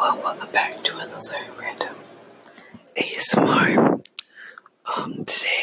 Hello welcome back to another random ASMR. Um, today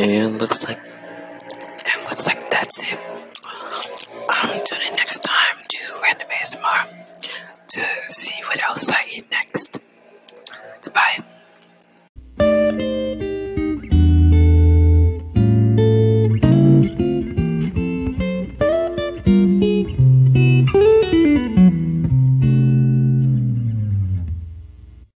And looks like and looks like that's it. Um, tune in next time to Random ASMR.